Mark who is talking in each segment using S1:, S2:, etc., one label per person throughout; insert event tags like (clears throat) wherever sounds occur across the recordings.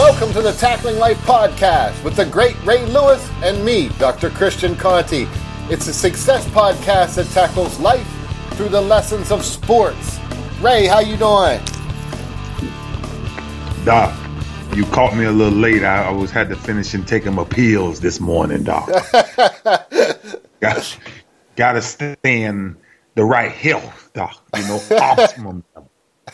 S1: Welcome to the Tackling Life podcast with the great Ray Lewis and me, Dr. Christian Conte. It's a success podcast that tackles life through the lessons of sports. Ray, how you doing?
S2: Doc, you caught me a little late. I, always had to finish and taking my pills this morning, Doc. got, got to stay in the right health, Doc. You know, optimum. (laughs)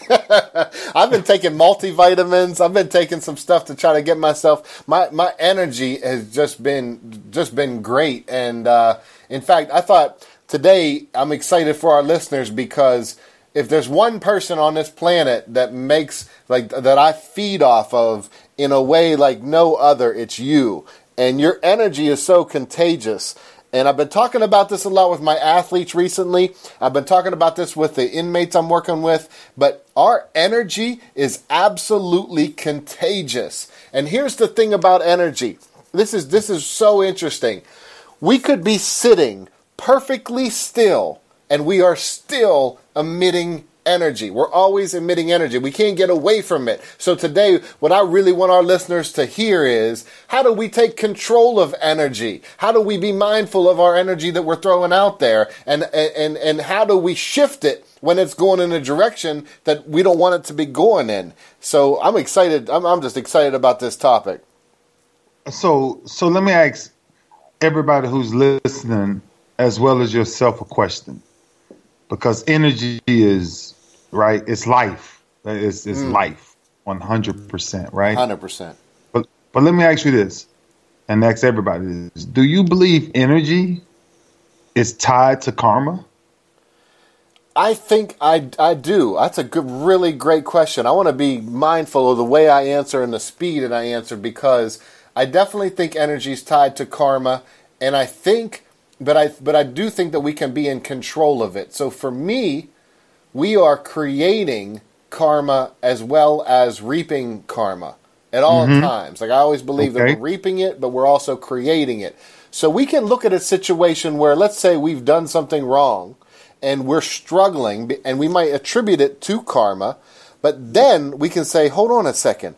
S2: (laughs)
S1: I've been taking multivitamins. I've been taking some stuff to try to get myself. My my energy has just been just been great, and uh, in fact, I thought today I'm excited for our listeners because if there's one person on this planet that makes like that I feed off of in a way like no other, it's you. And your energy is so contagious. And I've been talking about this a lot with my athletes recently. I've been talking about this with the inmates I'm working with. But our energy is absolutely contagious. And here's the thing about energy. This is this is so interesting. We could be sitting perfectly still and we are still emitting energy. We're always emitting energy. We can't get away from it. So today, what I really want our listeners to hear is how do we take control of energy? How do we be mindful of our energy that we're throwing out there? And, and, and how do we shift it when it's going in a direction that we don't want it to be going in? So I'm excited. I'm, I'm just excited about this topic.
S2: So, so let me ask everybody who's listening, as well as yourself, a question because energy is right? It's life. It's, it's mm. life, one hundred percent, right?
S1: Hundred percent.
S2: But but let me ask you this, and ask everybody this: Do you believe energy is tied to karma?
S1: I think I, I do. That's a good, really great question. I want to be mindful of the way I answer and the speed that I answer because I definitely think energy is tied to karma, and I think, but I but I do think that we can be in control of it. So for me, we are creating karma as well as reaping karma at all mm-hmm. times. Like I always believe okay. that we're reaping it, but we're also creating it. So we can look at a situation where, let's say, we've done something wrong and we're struggling, and we might attribute it to karma, but then we can say, hold on a second.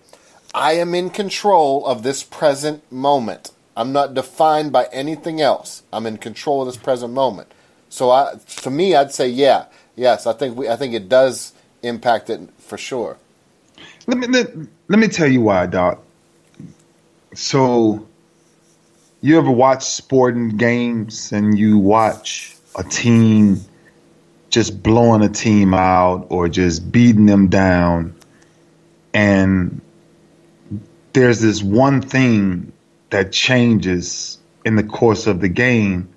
S1: I am in control of this present moment. I'm not defined by anything else. I'm in control of this present moment. So, I, to me, I'd say, yeah, yes, I think we, I think it does impact it for sure.
S2: Let me let, let me tell you why, Doc. So, you ever watch sporting games and you watch a team just blowing a team out or just beating them down, and there's this one thing that changes in the course of the game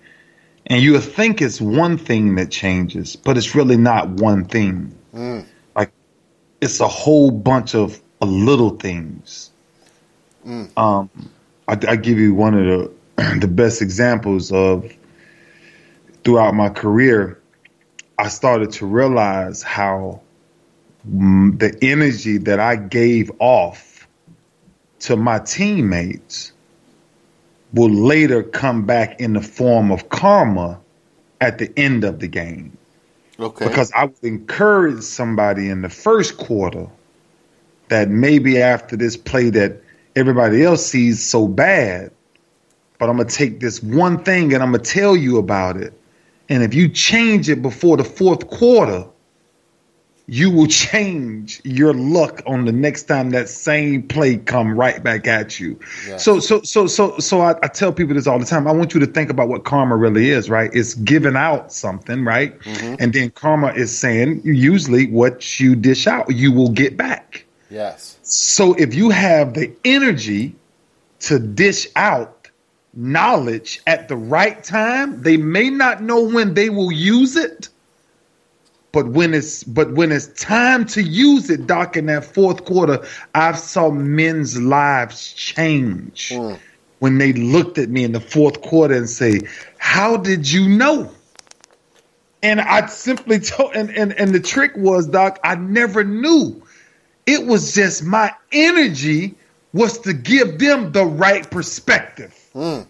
S2: and you think it's one thing that changes, but it's really not one thing. Mm. Like it's a whole bunch of little things. Mm. Um, I, I, give you one of the (clears throat) the best examples of throughout my career. I started to realize how the energy that I gave off to my teammates will later come back in the form of karma at the end of the game. Okay. Because I would encourage somebody in the first quarter that maybe after this play that everybody else sees so bad, but I'm gonna take this one thing and I'm gonna tell you about it. And if you change it before the fourth quarter, you will change your luck on the next time that same play come right back at you. Yeah. So so so so so I, I, tell people this all the time. I want you to think about what karma really is, right? It's giving out something, right? Mm-hmm. And then karma is saying usually what you dish out, you will get back.
S1: Yes.
S2: So if you have the energy to dish out knowledge at the right time, they may not know when they will use it but when it's but when it's time to use it, Doc, in that fourth quarter, I saw men's lives change mm. when they looked at me in the fourth quarter and say, "How did you know?" And I simply told, and and and the trick was, Doc, I never knew. It was just my energy was to give them the right perspective. Mm.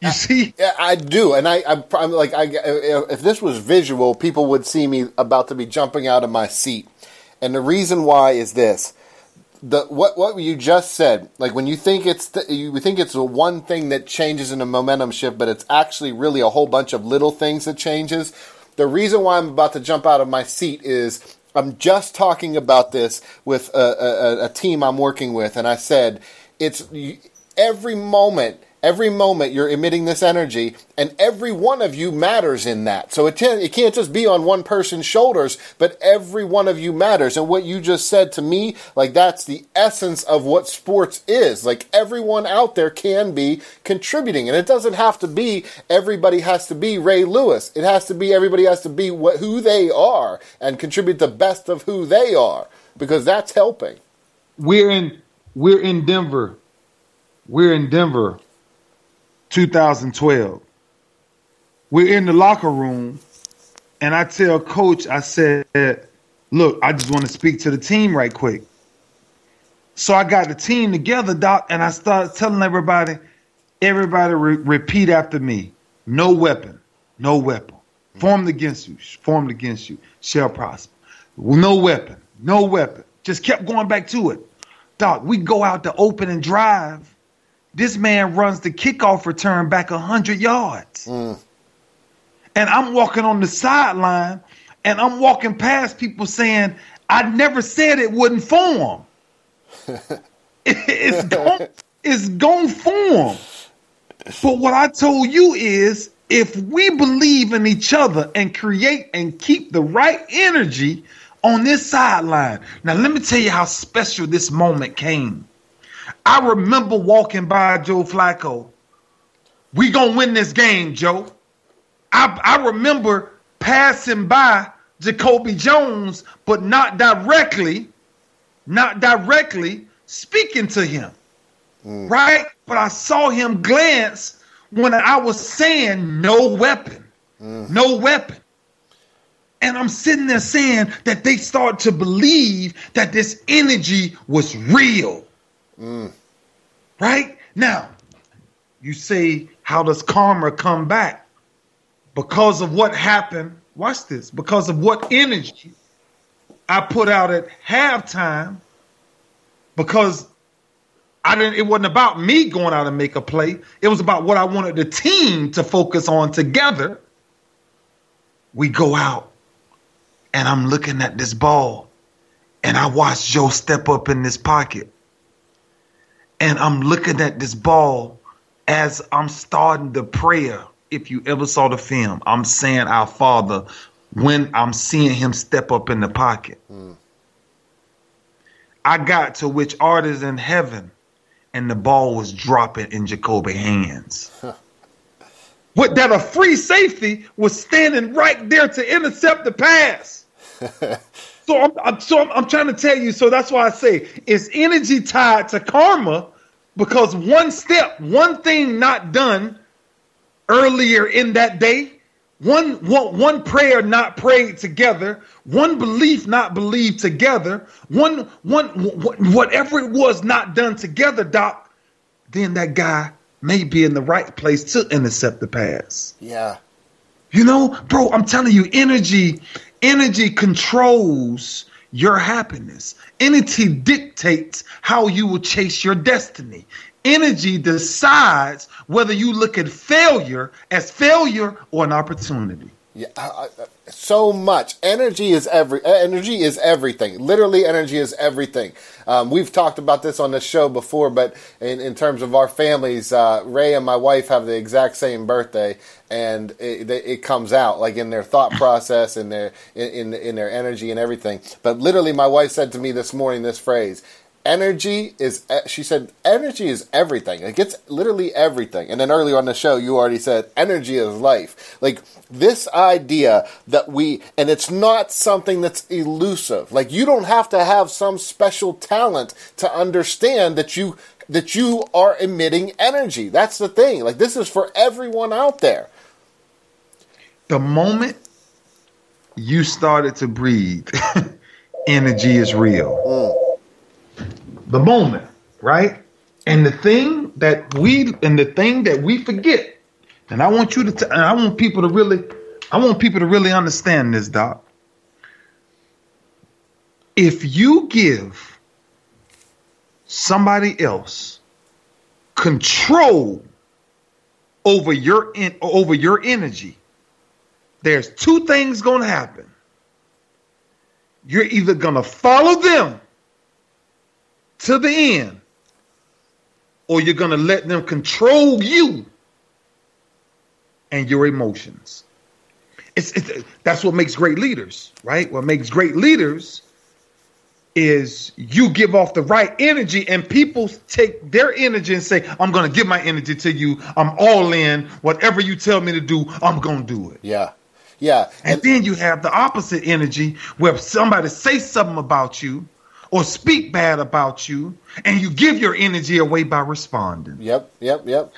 S2: You uh, see,
S1: I, I do, and I, I'm, I'm, like, I, if this was visual, people would see me about to be jumping out of my seat. And the reason why is this: the what what you just said. Like when you think it's the, you think it's the one thing that changes in a momentum shift, but it's actually really a whole bunch of little things that changes. The reason why I'm about to jump out of my seat is I'm just talking about this with a, a, a team I'm working with, and I said it's every moment Every moment you're emitting this energy, and every one of you matters in that. So it, t- it can't just be on one person's shoulders, but every one of you matters. And what you just said to me, like that's the essence of what sports is. Like everyone out there can be contributing. And it doesn't have to be everybody has to be Ray Lewis. It has to be everybody has to be what, who they are and contribute the best of who they are because that's helping.
S2: We're in we're in Denver. We're in Denver 2012. We're in the locker room, and I tell coach, I said, Look, I just want to speak to the team right quick. So I got the team together, Doc, and I started telling everybody, everybody re- repeat after me. No weapon, no weapon. Formed against you, formed against you, shall prosper. No weapon, no weapon. Just kept going back to it. Doc, we go out to open and drive this man runs the kickoff return back 100 yards. Mm. And I'm walking on the sideline and I'm walking past people saying, I never said it wouldn't form. (laughs) it's going it's going to form. But what I told you is if we believe in each other and create and keep the right energy on this sideline. Now let me tell you how special this moment came. I remember walking by Joe Flacco. We gonna win this game, Joe. I, I remember passing by Jacoby Jones, but not directly, not directly speaking to him. Mm. Right? But I saw him glance when I was saying no weapon. Mm. No weapon. And I'm sitting there saying that they start to believe that this energy was real. Mm. Right? Now, you say, how does karma come back? Because of what happened, watch this, because of what energy I put out at halftime, because I didn't it wasn't about me going out and make a play. It was about what I wanted the team to focus on together. We go out and I'm looking at this ball and I watch Joe step up in this pocket and I'm looking at this ball as I'm starting the prayer. If you ever saw the film, I'm saying our Father when I'm seeing him step up in the pocket. Mm. I got to which art is in heaven, and the ball was dropping in Jacoby hands. (laughs) what that a free safety was standing right there to intercept the pass. (laughs) So I'm, I'm so I'm, I'm, trying to tell you. So that's why I say it's energy tied to karma, because one step, one thing not done earlier in that day, one one, one prayer not prayed together, one belief not believed together, one one whatever it was not done together, Doc. Then that guy may be in the right place to intercept the pass.
S1: Yeah.
S2: You know, bro, I'm telling you, energy Energy controls your happiness. Energy dictates how you will chase your destiny. Energy decides whether you look at failure as failure or an opportunity.
S1: Yeah, so much energy is every energy is everything. Literally, energy is everything. Um, we've talked about this on the show before, but in, in terms of our families, uh, Ray and my wife have the exact same birthday, and it, it comes out like in their thought process and their in, in their energy and everything. But literally, my wife said to me this morning this phrase: energy is she said energy is everything. It gets literally everything. And then earlier on the show you already said energy is life. Like this idea that we and it's not something that's elusive. Like you don't have to have some special talent to understand that you that you are emitting energy. That's the thing. Like this is for everyone out there.
S2: The moment you started to breathe (laughs) energy is real. Mm the moment, right? And the thing that we and the thing that we forget, and I want you to, and I want people to really, I want people to really understand this, doc. If you give somebody else control over your in, over your energy, there's two things going to happen. You're either going to follow them to the end, or you're going to let them control you and your emotions. It's, it's, that's what makes great leaders, right? What makes great leaders is you give off the right energy and people take their energy and say, I'm going to give my energy to you. I'm all in. Whatever you tell me to do, I'm going to do it.
S1: Yeah. Yeah.
S2: And, and then you have the opposite energy where somebody say something about you or speak bad about you, and you give your energy away by responding.
S1: Yep, yep, yep.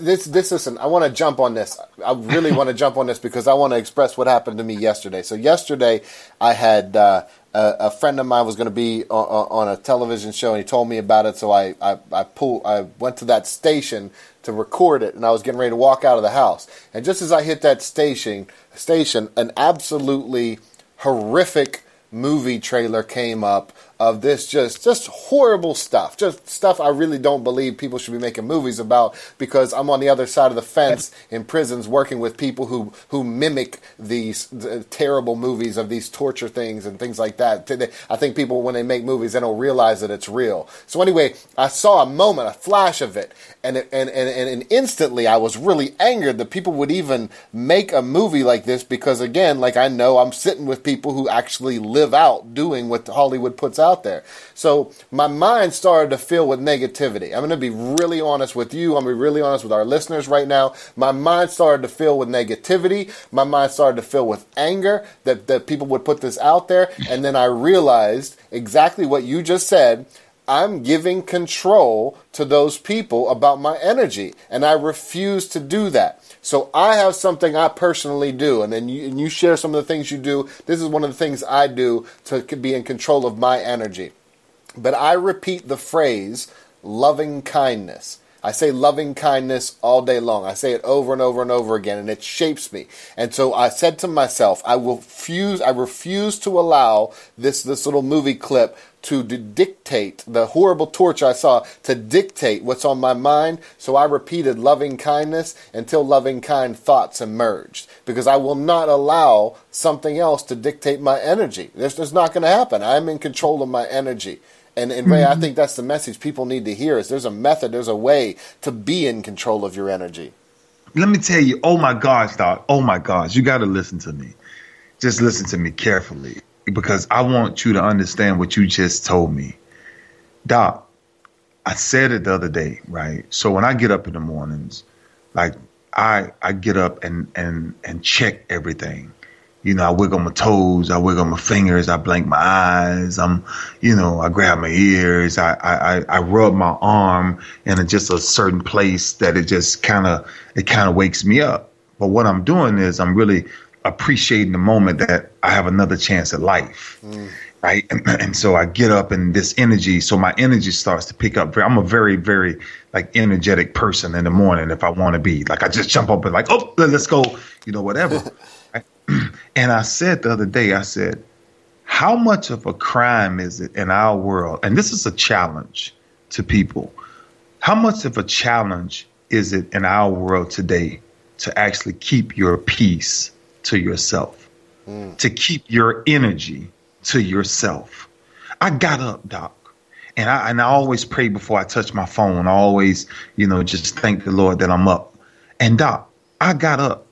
S1: This, this, listen. I want to jump on this. I really want to (laughs) jump on this because I want to express what happened to me yesterday. So yesterday, I had uh, a, a, friend of mine was going to be on, on, a television show, and he told me about it. So I, I, I pulled, I went to that station to record it, and I was getting ready to walk out of the house. And just as I hit that station, station, an absolutely horrific movie trailer came up of this just just horrible stuff. Just stuff i really don't believe people should be making movies about because i'm on the other side of the fence in prisons working with people who who mimic these the terrible movies of these torture things and things like that. I think people when they make movies they don't realize that it's real. So anyway i saw a moment a flash of it and it, and, and and instantly i was really angered that people would even make a movie like this because again like i know i'm sitting with people who actually live out doing what hollywood puts out out there. So my mind started to fill with negativity. I'm going to be really honest with you. I'm going to be really honest with our listeners right now. My mind started to fill with negativity. My mind started to fill with anger that, that people would put this out there. And then I realized exactly what you just said. I'm giving control to those people about my energy, and I refuse to do that. So I have something I personally do, and then you, and you share some of the things you do. This is one of the things I do to be in control of my energy. But I repeat the phrase loving kindness. I say loving kindness all day long. I say it over and over and over again, and it shapes me. And so I said to myself, I will refuse, I refuse to allow this, this little movie clip to dictate the horrible torture I saw to dictate what's on my mind. So I repeated loving kindness until loving kind thoughts emerged because I will not allow something else to dictate my energy. This is not going to happen. I'm in control of my energy. And, and Ray, mm-hmm. I think that's the message people need to hear is there's a method, there's a way to be in control of your energy.
S2: Let me tell you, oh my gosh, Doc, oh my gosh, you got to listen to me. Just listen to me carefully because I want you to understand what you just told me. Doc, I said it the other day, right? So when I get up in the mornings, like I I get up and and and check everything. You know, I wiggle my toes, I wiggle my fingers, I blink my eyes, I'm, you know, I grab my ears, I I, I rub my arm in a, just a certain place that it just kind of it kind of wakes me up. But what I'm doing is I'm really appreciating the moment that I have another chance at life. Mm. Right. And, and, so I get up and this energy, so my energy starts to pick up. I'm a very, very like energetic person in the morning if I want to be. Like I just jump up and like, oh, let's go, you know, whatever. (laughs) and I said the other day, I said, how much of a crime is it in our world? And this is a challenge to people. how much of a challenge is it in our world today to actually keep your peace to yourself, mm. to keep your energy to yourself? I got up, Doc. And I and I always pray before I touch my phone. I always, you know, just thank the Lord that I'm up. And Doc, I got up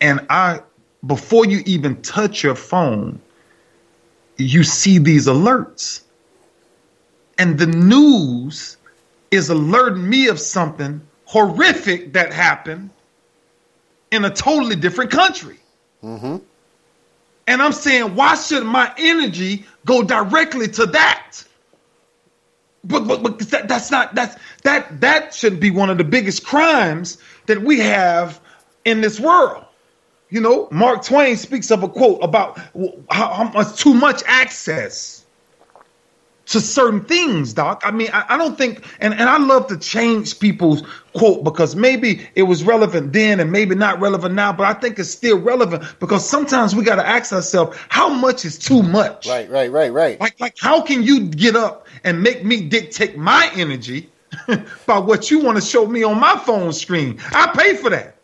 S2: and I before you even touch your phone, you see these alerts. And the news is alerting me of something horrific that happened in a totally different country. Mm-hmm. And I'm saying, why should my energy go directly to that? But, but, but that, that's not that's that that should be one of the biggest crimes that we have in this world. You know, Mark Twain speaks of a quote about how, how much too much access to certain things, Doc. I mean, I, I, don't think, and, and I love to change people's quote because maybe it was relevant then and maybe not relevant now, but I think it's still relevant because sometimes we got to ask ourselves, how much is too much?
S1: Right, right, right, right.
S2: Like, like, how can you get up and make me dictate my energy (laughs) by what you want to show me on my phone screen? I pay for that.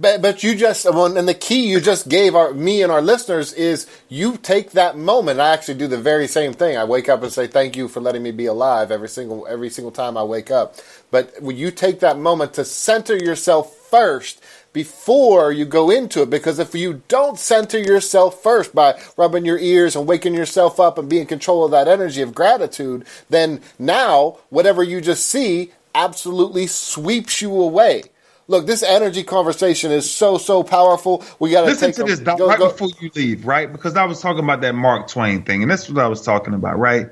S1: But but you just and the key you just gave our me and our listeners is you take that moment. I actually do the very same thing. I wake up and say thank you for letting me be alive every single every single time I wake up. But when you take that moment to center yourself first before you go into it because if you don't center yourself first by rubbing your ears and waking yourself up and being in control of that energy of gratitude then now whatever you just see absolutely sweeps you away Look, this energy conversation is so so powerful. We got to
S2: listen to this Doc, go, right go. before you leave, right? Because I was talking about that Mark Twain thing, and that's what I was talking about, right?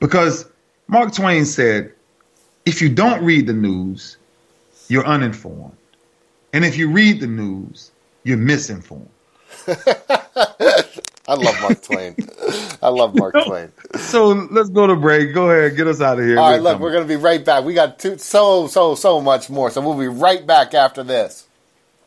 S2: Because Mark Twain said, if you don't read the news, you're uninformed, and if you read the news, you're misinformed. (laughs)
S1: I love Mark Twain. I love Mark Twain.
S2: So let's go to break. Go ahead, get us out of here.
S1: All right, look, we're going to be right back. We got two, so, so, so much more. So we'll be right back after this.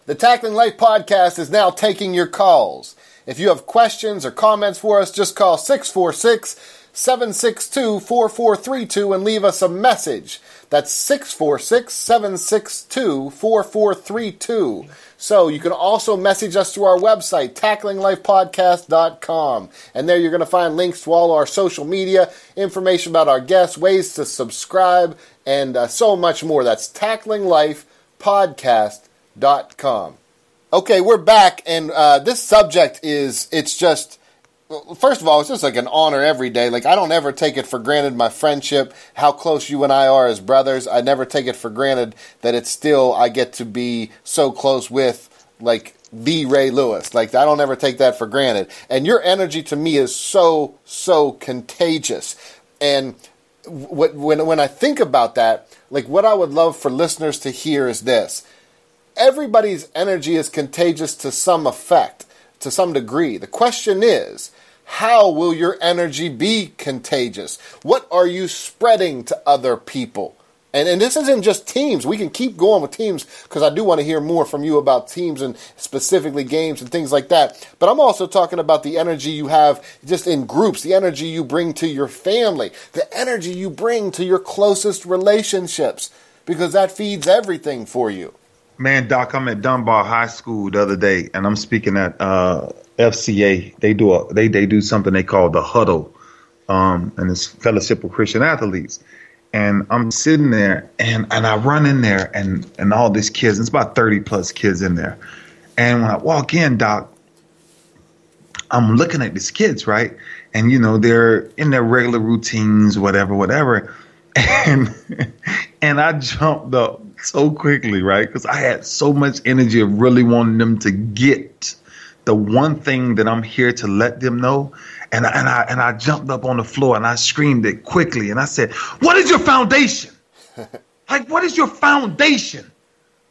S1: The Tackling Life podcast is now taking your calls. If you have questions or comments for us, just call 646 762 4432 and leave us a message. That's 646 762 4432. So you can also message us through our website, tacklinglifepodcast.com. And there you're going to find links to all our social media, information about our guests, ways to subscribe, and uh, so much more. That's tacklinglifepodcast.com. Okay, we're back, and uh, this subject is, it's just first of all, it's just like an honor every day. Like I don't ever take it for granted my friendship, how close you and I are as brothers. I never take it for granted that it's still I get to be so close with like the Ray Lewis. Like I don't ever take that for granted. And your energy to me is so so contagious. And what when when I think about that, like what I would love for listeners to hear is this. Everybody's energy is contagious to some effect to some degree. The question is, how will your energy be contagious? What are you spreading to other people? And, and this isn't just teams. We can keep going with teams because I do want to hear more from you about teams and specifically games and things like that. But I'm also talking about the energy you have just in groups, the energy you bring to your family, the energy you bring to your closest relationships because that feeds everything for you.
S2: Man, Doc, I'm at Dunbar High School the other day, and I'm speaking at uh, FCA. They do a they they do something they call the huddle, um, and it's Fellowship of Christian Athletes. And I'm sitting there, and and I run in there, and and all these kids. It's about 30 plus kids in there. And when I walk in, Doc, I'm looking at these kids, right? And you know they're in their regular routines, whatever, whatever. (laughs) And and I jumped up so quickly, right? Because I had so much energy of really wanting them to get the one thing that I'm here to let them know. And I, and I and I jumped up on the floor and I screamed it quickly and I said, "What is your foundation? (laughs) like, what is your foundation?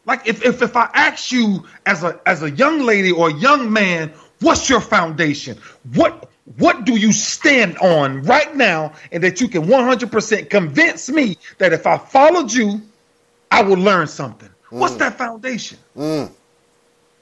S2: Like, if, if if I ask you as a as a young lady or a young man, what's your foundation? What what do you stand on right now, and that you can 100% convince me that if I followed you I will learn something. Mm. What's that foundation? Mm.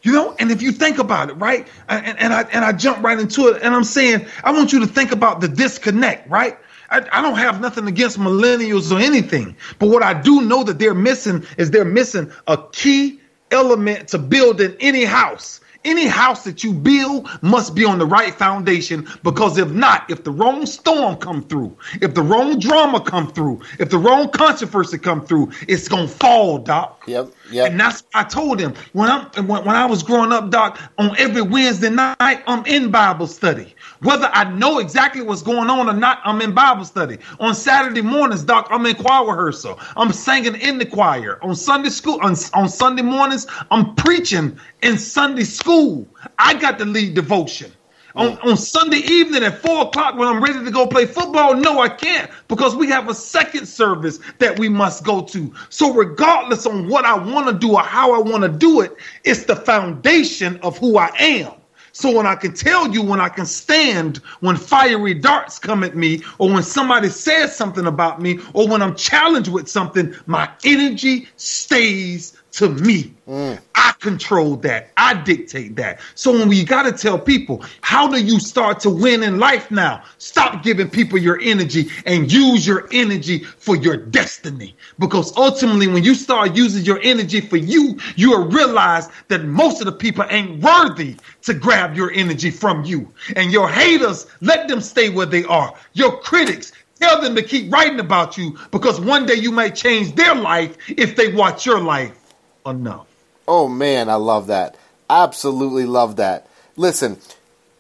S2: You know, and if you think about it, right, and, and I and I jump right into it, and I'm saying I want you to think about the disconnect, right? I, I don't have nothing against millennials or anything. But what I do know that they're missing is they're missing a key element to building any house. Any house that you build must be on the right foundation because if not, if the wrong storm come through, if the wrong drama come through, if the wrong controversy come through, it's gonna fall, Doc.
S1: Yep, yep.
S2: And that's I told him when I when, when I was growing up, Doc. On every Wednesday night, I'm in Bible study. Whether I know exactly what's going on or not, I'm in Bible study. On Saturday mornings, Doc, I'm in choir rehearsal. I'm singing in the choir. On Sunday school, on, on Sunday mornings, I'm preaching in Sunday school. I got to lead devotion. On, on Sunday evening at four o'clock when I'm ready to go play football, no, I can't because we have a second service that we must go to. So, regardless on what I want to do or how I want to do it, it's the foundation of who I am. So when I can tell you when I can stand when fiery darts come at me, or when somebody says something about me, or when I'm challenged with something, my energy stays to me. Mm. I control that. I dictate that. So when we got to tell people, how do you start to win in life now? Stop giving people your energy and use your energy for your destiny. Because ultimately, when you start using your energy for you, you will realize that most of the people ain't worthy to grab your energy from you. And your haters, let them stay where they are. Your critics, tell them to keep writing about you because one day you might change their life if they watch your life enough.
S1: Oh man, I love that. Absolutely love that. Listen,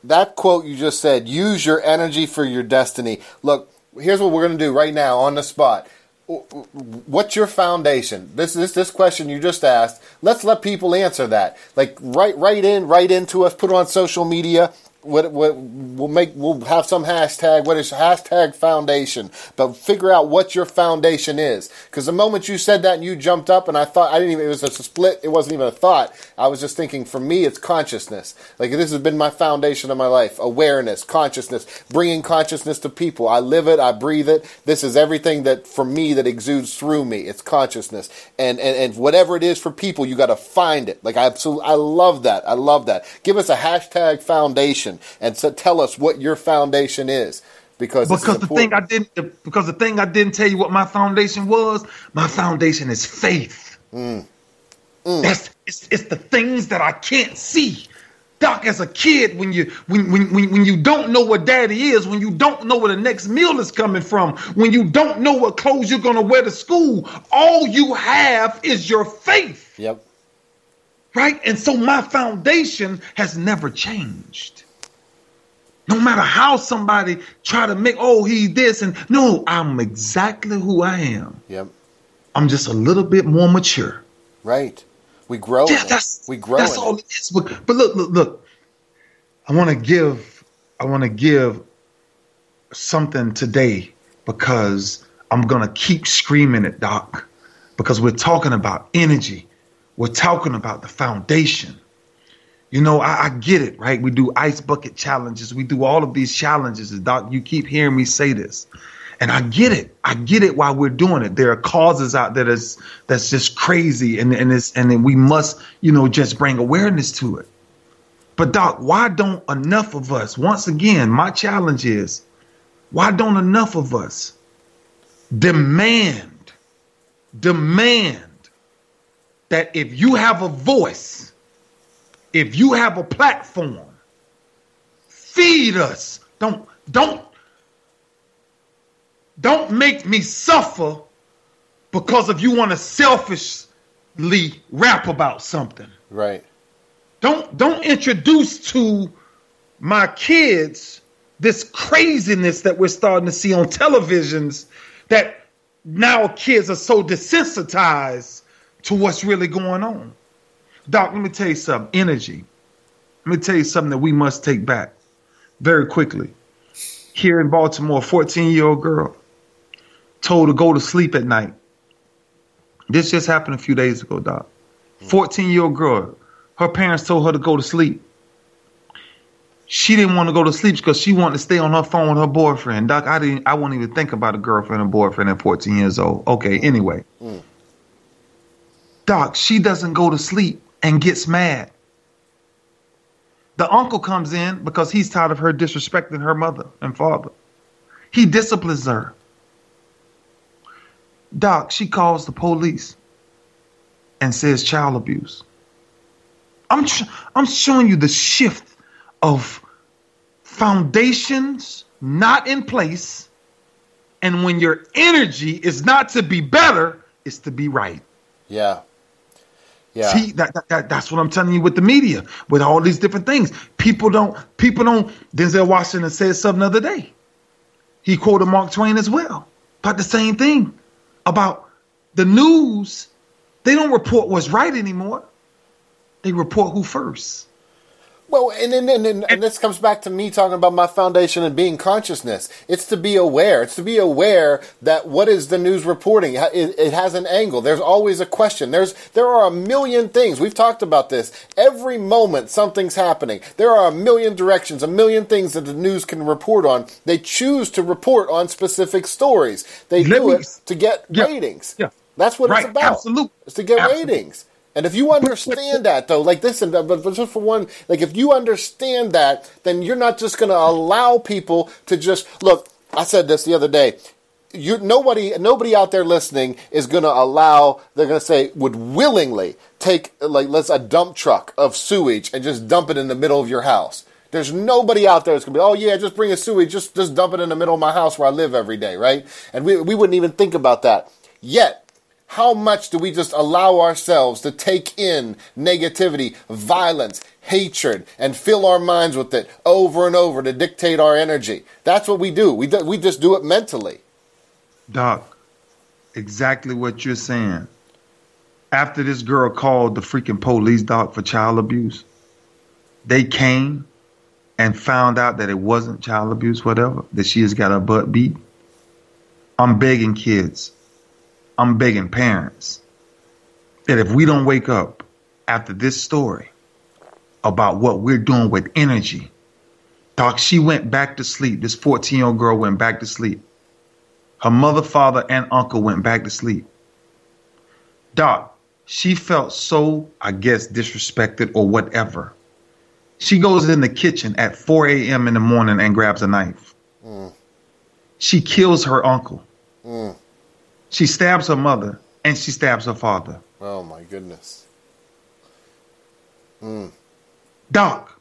S1: that quote you just said, use your energy for your destiny. Look, here's what we're going to do right now on the spot. What's your foundation? This this this question you just asked. Let's let people answer that. Like write right in, write into us, put it on social media what, what we'll make we'll have some hashtag what is hashtag foundation but figure out what your foundation is. Because the moment you said that and you jumped up and i thought i didn't even it was a split it wasn't even a thought. I was just thinking for me it's consciousness. Like this has been my foundation of my life awareness consciousness bringing consciousness to people. I live it i breathe it. This is everything that for me that exudes through me. It's consciousness. And and, and whatever it is for people you got to find it. Like i absolutely i love that. I love that. Give us a hashtag foundation foundation and so tell us what your foundation is because
S2: because the thing I didn't because the thing I didn't tell you what my foundation was. My foundation is faith. Mm. Mm. That's it's, it's the things that I can't see. Doc, as a kid, when you when, when when when you don't know what daddy is, when you don't know where the next meal is coming from, when you don't know what clothes you're gonna wear to school, all you have is your faith.
S1: Yep.
S2: Right? And so my foundation has never changed. No matter how somebody try to make, oh, he's this and no, I'm exactly who I am.
S1: Yep.
S2: I'm just a little bit more mature.
S1: Right. We grow.
S2: Yeah, that's
S1: we grow.
S2: That's all it is. But, but look, look, look. I want to give. I want to give something today because I'm gonna keep screaming it, Doc. Because we're talking about energy. We're talking about the foundation. You know, I, I, get it, right? We do ice bucket challenges. We do all of these challenges. Doc, you keep hearing me say this. And I get it. I get it while we're doing it. There are causes out there that's that's just crazy and, and it's and then we must, you know, just bring awareness to it. But Doc, why don't enough of us, once again, my challenge is, why don't enough of us demand, demand that if you have a voice, if you have a platform, feed us. Don't don't don't make me suffer because if you want to selfishly rap about something.
S1: Right.
S2: Don't don't introduce to my kids this craziness that we're starting to see on televisions that now kids are so desensitized to what's really going on. Doc, let me tell you something. Energy. Let me tell you something that we must take back very quickly. Here in Baltimore, a 14 year old girl told to go to sleep at night. This just happened a few days ago, Doc. 14 year old girl. Her parents told her to go to sleep. She didn't want to go to sleep because she wanted to stay on her phone with her boyfriend. Doc, I didn't I won't even think about a girlfriend or boyfriend at 14 years old. Okay, anyway. Mm. Doc, she doesn't go to sleep and gets mad. The uncle comes in because he's tired of her disrespecting her mother and father. He disciplines her. Doc, she calls the police and says child abuse. I'm I'm showing you the shift of foundations not in place, and when your energy is not to be better, it's to be right.
S1: Yeah. Yeah.
S2: See, that, that, that, that's what I'm telling you with the media, with all these different things. People don't, people don't. Denzel Washington said something the other day. He quoted Mark Twain as well, but the same thing about the news. They don't report what's right anymore. They report who first.
S1: Well, and, and, and, and, this comes back to me talking about my foundation and being consciousness. It's to be aware. It's to be aware that what is the news reporting? It, it, has an angle. There's always a question. There's there are a million things. We've talked about this. Every moment something's happening. There are a million directions, a million things that the news can report on. They choose to report on specific stories. They Let do me, it to get yeah, ratings. Yeah. That's what right, it's about.
S2: Absolutely.
S1: It's to get absolutely. ratings. And if you understand that, though, like this, and but just for one, like if you understand that, then you're not just going to allow people to just look. I said this the other day. You nobody nobody out there listening is going to allow. They're going to say would willingly take like let's a dump truck of sewage and just dump it in the middle of your house. There's nobody out there that's gonna be, oh yeah, just bring a sewage, just just dump it in the middle of my house where I live every day, right? And we we wouldn't even think about that. Yet how much do we just allow ourselves to take in negativity, violence, hatred, and fill our minds with it over and over to dictate our energy? That's what we do. We, do, we just do it mentally.
S2: Doc, exactly what you're saying. After this girl called the freaking police, Doc, for child abuse, they came and found out that it wasn't child abuse, whatever, that she has got her butt beat. I'm begging kids I'm begging parents that if we don't wake up after this story about what we're doing with energy, Doc, she went back to sleep. This 14 year old girl went back to sleep. Her mother, father, and uncle went back to sleep. Doc, she felt so, I guess, disrespected or whatever. She goes in the kitchen at 4 a.m. in the morning and grabs a knife. Mm. She kills her uncle. Mm. She stabs her mother and she stabs her father.
S1: Oh my goodness.
S2: Mm. Doc,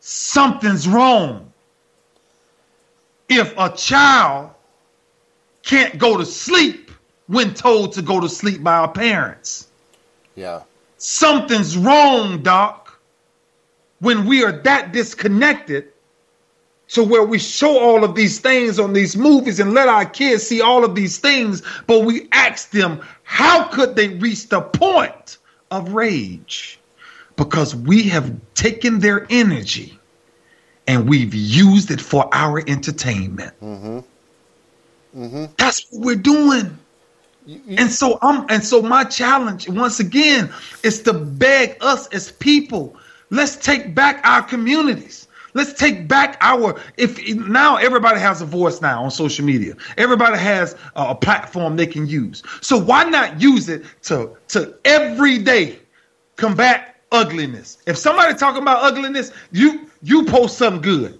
S2: something's wrong. If a child can't go to sleep when told to go to sleep by our parents.
S1: Yeah.
S2: Something's wrong, Doc. When we are that disconnected so where we show all of these things on these movies and let our kids see all of these things, but we ask them, how could they reach the point of rage? Because we have taken their energy and we've used it for our entertainment. Mm-hmm. Mm-hmm. That's what we're doing. and so I'm and so my challenge once again is to beg us as people, let's take back our communities. Let's take back our if now everybody has a voice now on social media. Everybody has a, a platform they can use. So why not use it to to every day combat ugliness? If somebody talking about ugliness, you you post something good.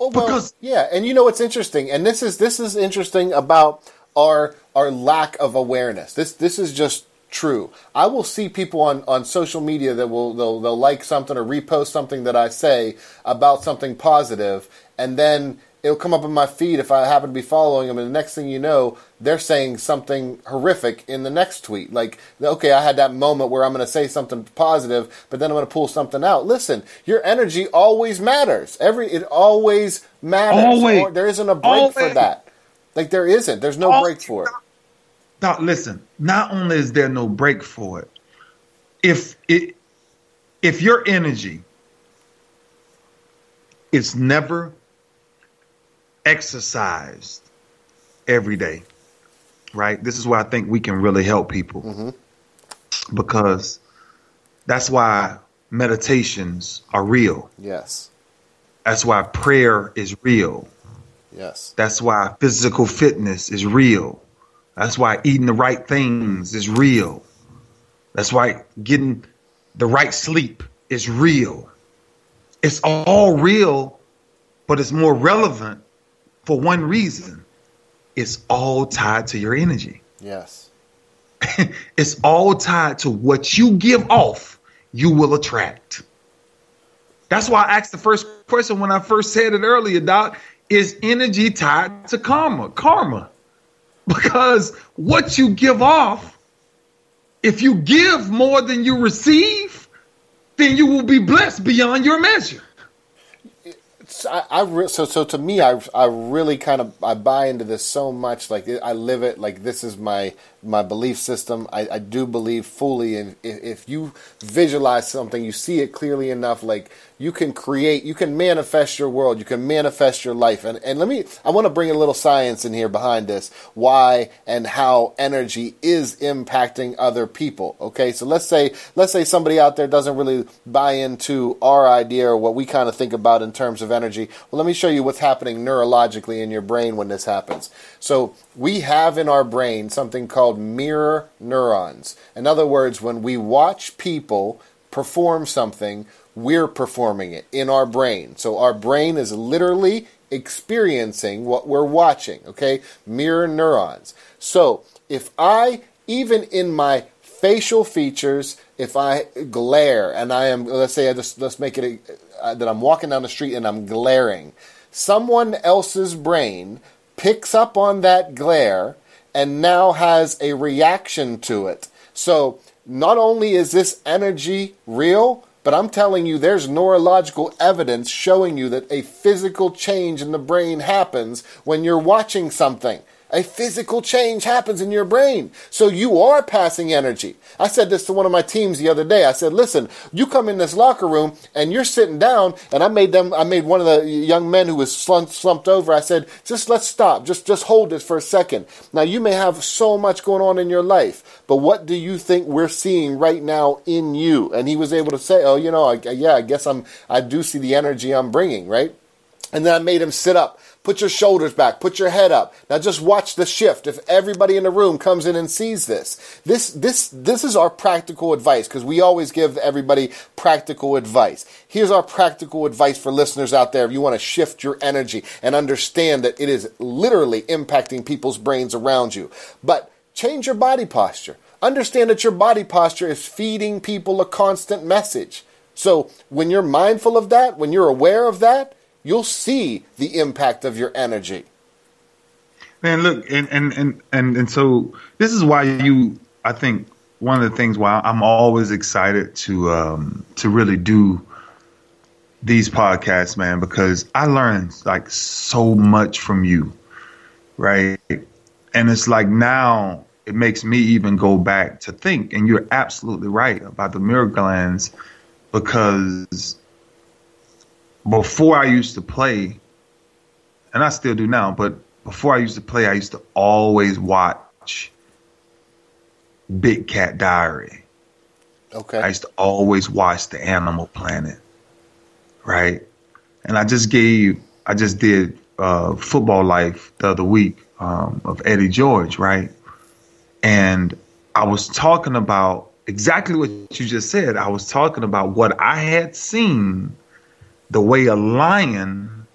S1: Oh, well, because yeah, and you know what's interesting, and this is this is interesting about our our lack of awareness. This this is just true. I will see people on, on social media that will they'll, they'll like something or repost something that I say about something positive, and then it'll come up in my feed if I happen to be following them, and the next thing you know, they're saying something horrific in the next tweet. Like, okay, I had that moment where I'm going to say something positive, but then I'm going to pull something out. Listen, your energy always matters. Every it always matters.
S2: Always.
S1: There isn't a break always. for that. Like there isn't. There's no always. break for it.
S2: Now, listen. Not only is there no break for it, if it if your energy is never exercised every day, right? This is where I think we can really help people mm-hmm. because that's why meditations are real.
S1: Yes.
S2: That's why prayer is real.
S1: Yes.
S2: That's why physical fitness is real. That's why eating the right things is real. That's why getting the right sleep is real. It's all real, but it's more relevant for one reason. It's all tied to your energy.
S1: Yes. (laughs)
S2: it's all tied to what you give off, you will attract. That's why I asked the first question when I first said it earlier, Doc. Is energy tied to karma? Karma. Because what you give off, if you give more than you receive, then you will be blessed beyond your measure.
S1: I, I re- so so to me, I I really kind of I buy into this so much. Like I live it. Like this is my my belief system. I, I do believe fully, and if, if you visualize something, you see it clearly enough. Like you can create, you can manifest your world, you can manifest your life. And and let me, I want to bring a little science in here behind this, why and how energy is impacting other people. Okay, so let's say let's say somebody out there doesn't really buy into our idea or what we kind of think about in terms of energy. Well, let me show you what's happening neurologically in your brain when this happens. So we have in our brain something called mirror neurons. In other words, when we watch people perform something, we're performing it in our brain. So our brain is literally experiencing what we're watching, okay? Mirror neurons. So if I, even in my facial features, if I glare and I am, let's say I just, let's make it uh, that I'm walking down the street and I'm glaring, someone else's brain picks up on that glare and now has a reaction to it. So not only is this energy real, but I'm telling you, there's neurological evidence showing you that a physical change in the brain happens when you're watching something a physical change happens in your brain. So you are passing energy. I said this to one of my teams the other day. I said, listen, you come in this locker room and you're sitting down and I made them, I made one of the young men who was slumped, over. I said, just let's stop. Just, just hold this for a second. Now you may have so much going on in your life, but what do you think we're seeing right now in you? And he was able to say, oh, you know, I, yeah, I guess I'm, I do see the energy I'm bringing, right? And then I made him sit up. Put your shoulders back. Put your head up. Now just watch the shift. If everybody in the room comes in and sees this, this, this, this is our practical advice because we always give everybody practical advice. Here's our practical advice for listeners out there. If you want to shift your energy and understand that it is literally impacting people's brains around you, but change your body posture. Understand that your body posture is feeding people a constant message. So when you're mindful of that, when you're aware of that, you'll see the impact of your energy.
S2: Man, look, and and and and, and so this is why you, I think, one of the things why I'm always excited to um, to really do these podcasts, man, because I learned like so much from you, right? And it's like now it makes me even go back to think, and you're absolutely right about the mirror glands, because before I used to play, and I still do now, but before I used to play, I used to always watch Big Cat Diary.
S1: Okay.
S2: I used to always watch the Animal Planet. Right. And I just gave, I just did uh, Football Life the other week um, of Eddie George. Right. And I was talking about exactly what you just said. I was talking about what I had seen the way a lion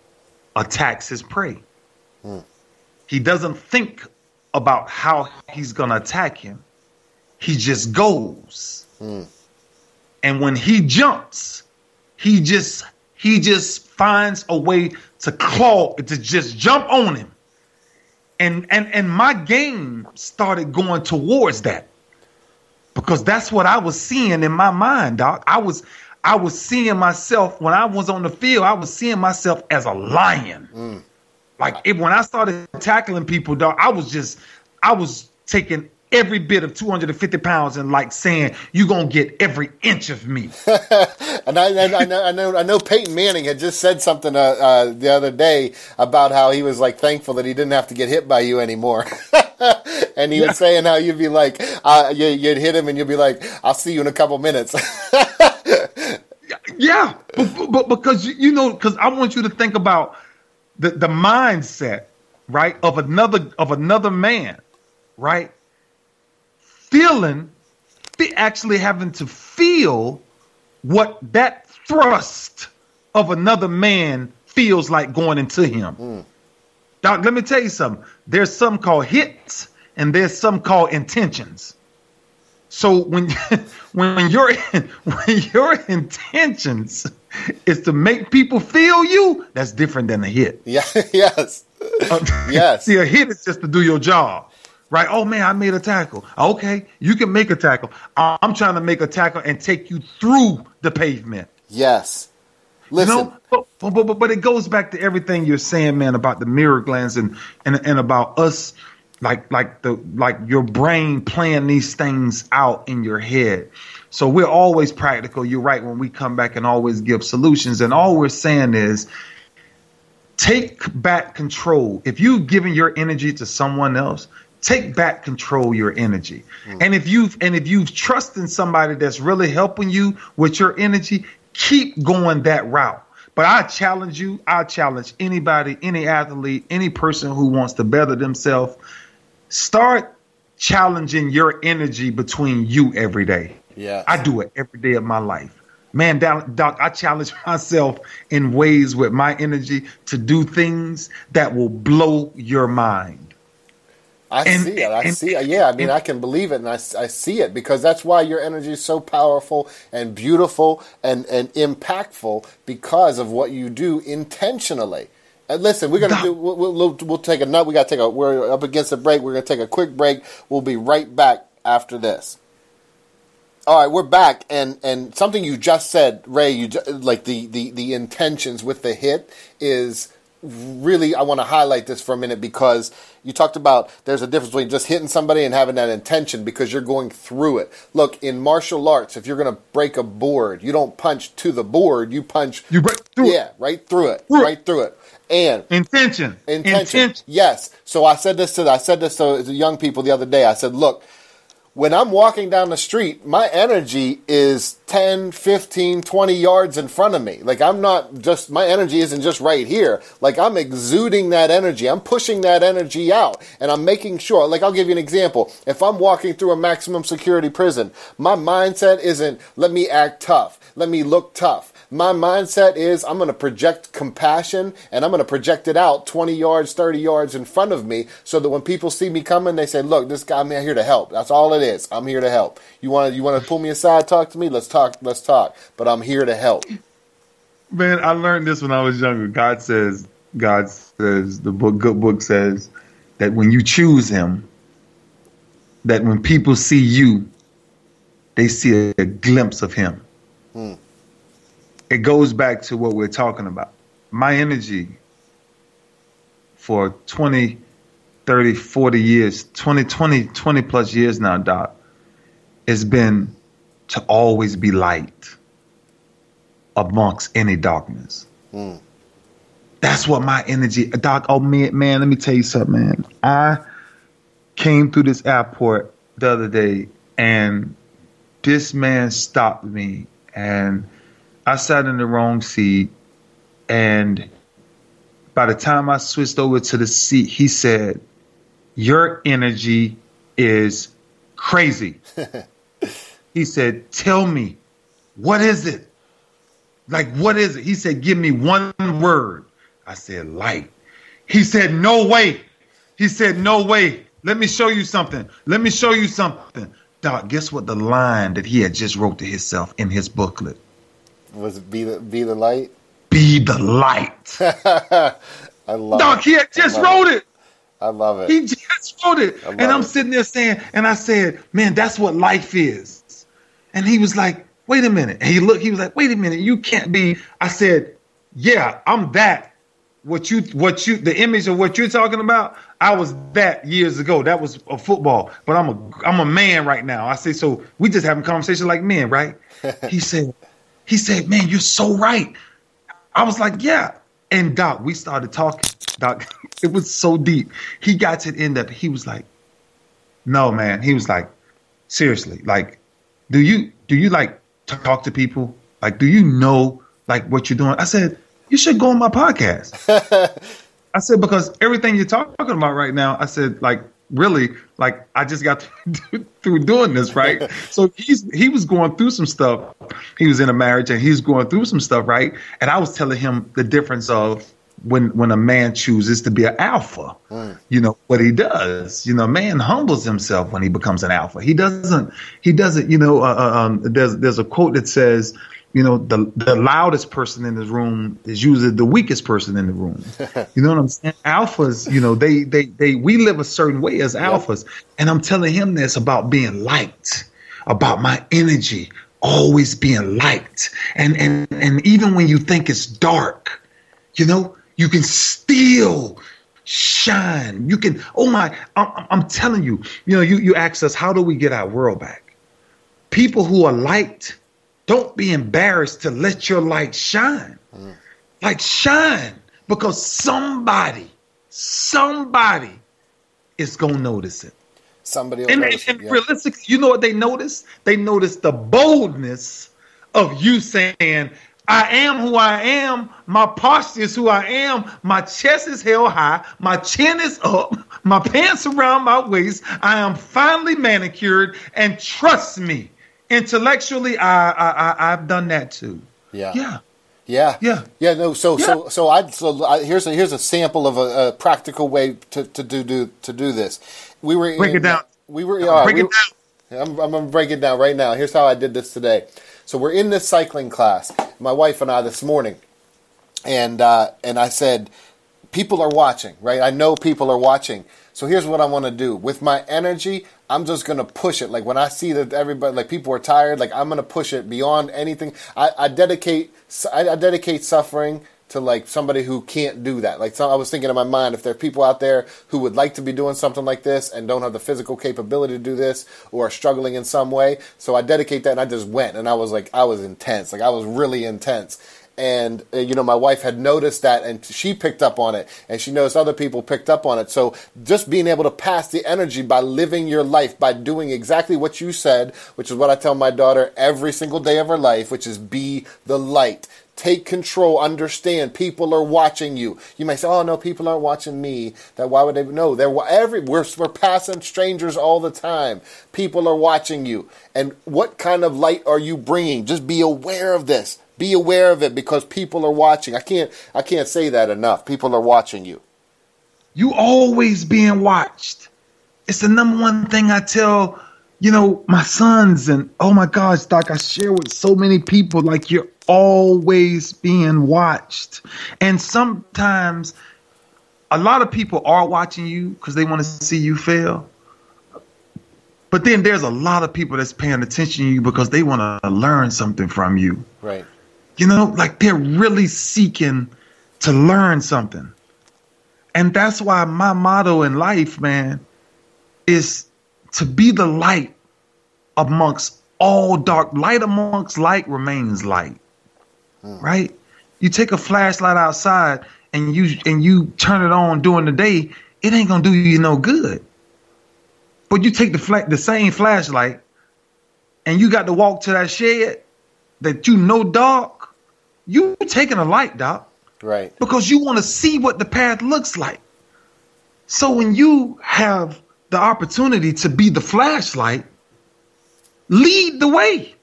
S2: attacks his prey. Mm. He doesn't think about how he's going to attack him. He just goes. Mm. And when he jumps, he just he just finds a way to claw to just jump on him. And and and my game started going towards that. Because that's what I was seeing in my mind, doc. I was I was seeing myself when I was on the field. I was seeing myself as a lion. Mm. Like if, when I started tackling people, dog, I was just, I was taking every bit of 250 pounds and like saying you're gonna get every inch of me. (laughs)
S1: and I, I, I, know, I know, I know Peyton Manning had just said something uh, uh, the other day about how he was like thankful that he didn't have to get hit by you anymore. (laughs) and he yeah. was saying how you'd be like, uh, you, would hit him and you'd be like, "I'll see you in a couple minutes." (laughs)
S2: Yeah, but, but because you know, because I want you to think about the the mindset, right, of another of another man, right, feeling, actually having to feel what that thrust of another man feels like going into him. Mm. Doc, let me tell you something. There's some called hits and there's some called intentions. So when (laughs) when your (laughs) when your intentions is to make people feel you, that's different than a hit.
S1: Yeah. (laughs) yes.
S2: Uh,
S1: Yes.
S2: See, a hit is just to do your job, right? Oh man, I made a tackle. Okay, you can make a tackle. I'm trying to make a tackle and take you through the pavement.
S1: Yes. Listen.
S2: You know, but, but, but, but it goes back to everything you're saying, man, about the mirror glands and, and and about us, like like the like your brain playing these things out in your head. So we're always practical. You're right when we come back and always give solutions. And all we're saying is take back control. If you've given your energy to someone else, take back control your energy. Mm. And if you've and if you've trusted somebody that's really helping you with your energy, keep going that route. But I challenge you, I challenge anybody, any athlete, any person who wants to better themselves, start challenging your energy between you every day.
S1: Yeah.
S2: I do it every day of my life. Man, Doc, I challenge (laughs) myself in ways with my energy to do things that will blow your mind.
S1: I
S2: And-
S1: see it. I
S2: and-
S1: see it. Yeah, I mean,
S2: and-
S1: I can believe it, and I, I see it because that's why your energy is so powerful and beautiful and, and impactful because of what you do intentionally. And listen, we're gonna
S2: Doc-
S1: do. We'll, we'll, we'll take a nut. We got to take a. We're up against a break. We're gonna take a quick break. We'll be right back after this. All right, we're back, and and something you just said, Ray, you ju- like the the the intentions with the hit is really. I want to highlight this for a minute because you talked about there's a difference between just hitting somebody and having that intention because you're going through it. Look, in martial arts, if you're going to break a board, you don't punch to the board, you punch.
S2: You break through it.
S1: yeah, right through it,
S2: Through it.
S1: right through it, and
S2: Intention.
S1: intention. Yes. So I said this to I said this to the young people the other day. I said, look, when I'm walking down the street, my energy is 10, 15, 20 yards in front of me. Like I'm not just my energy isn't just right here. Like I'm exuding that energy. I'm pushing that energy out and I'm making sure like I'll give you an example. If I'm walking through a maximum security prison, my mindset isn't let me act tough. Let me look tough. My mindset is I'm going to project compassion and I'm going to project it out 20 yards, 30 yards in front of me so that when people see me coming, they say, look, this guy, I'm here to help. That's all it is. I'm here to help. You want to, you want to pull me aside, talk to me? Let's talk, let's talk. But I'm here to help.
S2: Man, I learned this when I was younger. God says, God says, the book, good book says that when you choose Him, that when people see you, they see a, glimpse of Him. Hmm. It goes back to what we're talking about. My energy for 20, 30, 40 years, 20, 20, 20 plus years now, Doc, has been to always be light amongst any darkness. Hmm. That's what my energy, Doc. Oh man, man, let me tell you something, man. I came through this airport the other day, and this man stopped me, and I sat in the wrong seat, and by the time I switched over to the seat, he said, "Your energy is crazy." (laughs) he said, "Tell me, what is it?" Like, what is it? He said, Give me one word. I said, Light. He said, No way. He said, No way. Let me show you something. Let me show you something. Doc, guess what the line that he had just wrote to himself in his booklet?
S1: Was be the, be the light?
S2: Be the light. (laughs)
S1: I love
S2: Doc,
S1: it.
S2: he just wrote it.
S1: I love it.
S2: He just wrote it. And I'm
S1: it.
S2: sitting there saying, and I said, man, that's what life is. And he was like, wait a minute. And he looked, he was like, wait a minute, you can't be. I said, yeah, I'm that. What you, what you, the image of what you're talking about, I was that years ago. That was a football, but I'm a, I'm a man right now. I say, so we just having conversation like men, right? (laughs) he said, he said, man, you're so right. I was like, yeah. And Doc, we started talking. Doc, (laughs) it was so deep. He got to the end of it. He was like, no, man. He was like, seriously, like, do you do you like to talk to people? Like, do you know like what you're doing? I said, you should go on my podcast. (laughs) I said because everything you're talking about right now, I said like really like I just got (laughs) through doing this right. (laughs) so he's he was going through some stuff. He was in a marriage and he's going through some stuff right. And I was telling him the difference of when when a man chooses to be an alpha. Mm. You know what he does. You know, a man humbles himself when he becomes an alpha. He doesn't. He doesn't. You know, uh, uh um, there's there's a quote that says, you know, the the loudest person in the room is usually the weakest person in the room. (laughs) you know what I'm saying? Alphas, you know, they they they we live a certain way as alphas, yep. and I'm telling him this about being liked, about my energy always being liked, and and and even when you think it's dark, you know, you can still shine. You can, oh my, I'm, I'm telling you, you know, you, you ask us, how do we get our world back? People who are liked, don't be embarrassed to let your light shine. Mm. Like shine because somebody, somebody is going to notice it.
S1: Somebody
S2: and, and, and yeah. realistically, you know what they notice? They notice the boldness of you saying, I am who I am. My posture is who I am. My chest is held high. My chin is up. My pants around my waist. I am finely manicured. And trust me, intellectually, I, I, I have done that too.
S1: Yeah.
S2: Yeah.
S1: Yeah,
S2: yeah,
S1: yeah. No, so yeah. so so I so I, here's a here's a sample of a, a, practical way to, to do, do to do this. We were
S2: break in, it down.
S1: We were uh,
S2: break
S1: we,
S2: it
S1: down. I'm, I'm gonna break it down right now. Here's how I did this today. So we're in this cycling class, my wife and I this morning, and uh, and I said, people are watching, right? I know people are watching. So here's what I want to do with my energy. I'm just gonna push it. Like when I see that everybody, like people are tired, like I'm gonna push it beyond anything. I, I dedicate, I, I dedicate suffering to like somebody who can't do that. Like so I was thinking in my mind, if there are people out there who would like to be doing something like this and don't have the physical capability to do this or are struggling in some way, so I dedicate that and I just went and I was like, I was intense, like I was really intense. And uh, you know, my wife had noticed that, and she picked up on it, and she noticed other people picked up on it. So, just being able to pass the energy by living your life, by doing exactly what you said, which is what I tell my daughter every single day of her life, which is be the light Take control. Understand people are watching you. You might say, "Oh no, people aren't watching me." That why would they? No, they're every. We're we're passing strangers all the time. People are watching you. And what kind of light are you bringing? Just be aware of this. Be aware of it because people are watching. I can't I can't say that enough. People are watching you.
S2: You always being watched. It's the number one thing I tell you know, my sons and oh my gosh, Doc, I share with so many people like you're always being watched. And sometimes a lot of people are watching you because they want to see you fail. But then there's a lot of people that's paying attention to you because they want to learn something from you.
S1: Right.
S2: You know, like they're really seeking to learn something. And that's why my motto in life, man, is to be the light amongst all dark. Light amongst light remains light. Hmm. Right? You take a flashlight outside and you and you turn it on during the day, it ain't gonna do you no good. But you take the fla- the same flashlight and you got to walk to that shed that you know dark, you taking a light, doc.
S1: Right.
S2: Because you want to see what the path looks like. So when you have the opportunity to be the flashlight, lead the way.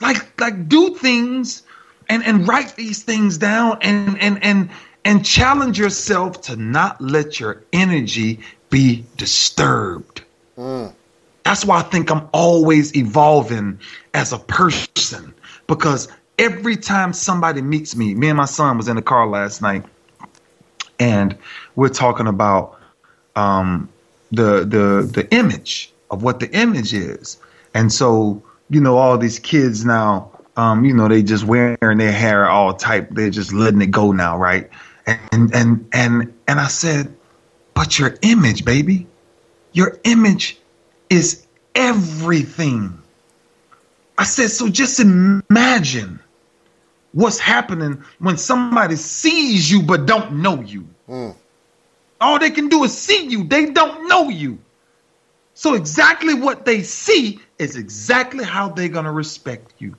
S2: Like like do things and and write these things down and and and and challenge yourself to not let your energy be disturbed. Mm. That's why I think I'm always evolving as a person because every time somebody meets me, me and my son was in the car last night and we're talking about um, the the the image of what the image is. And so, you know, all these kids now, um, you know, they just wearing their hair all tight. They're just letting it go now, right? And and and and I said, but your image, baby, your image is everything. I said, so just imagine what's happening when somebody sees you but don't know you. Mm. All they can do is see you. They don't know you. So exactly what they see is exactly how they're going to respect you.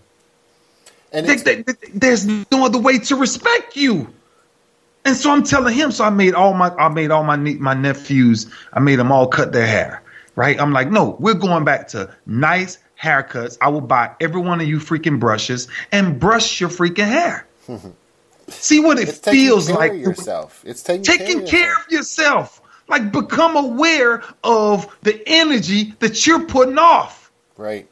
S2: And they, they, they, there's no other way to respect you. And so I'm telling him. So I made all my I made all my my nephews. I made them all cut their hair. Right. I'm like, no, we're going back to nice haircuts. I will buy every one of you freaking brushes and brush your freaking hair. (laughs) See what it
S1: It's
S2: feels
S1: care
S2: like.
S1: of yourself. It's taking,
S2: taking
S1: care,
S2: care of yourself. Like become aware of the energy that you're putting off.
S1: Right.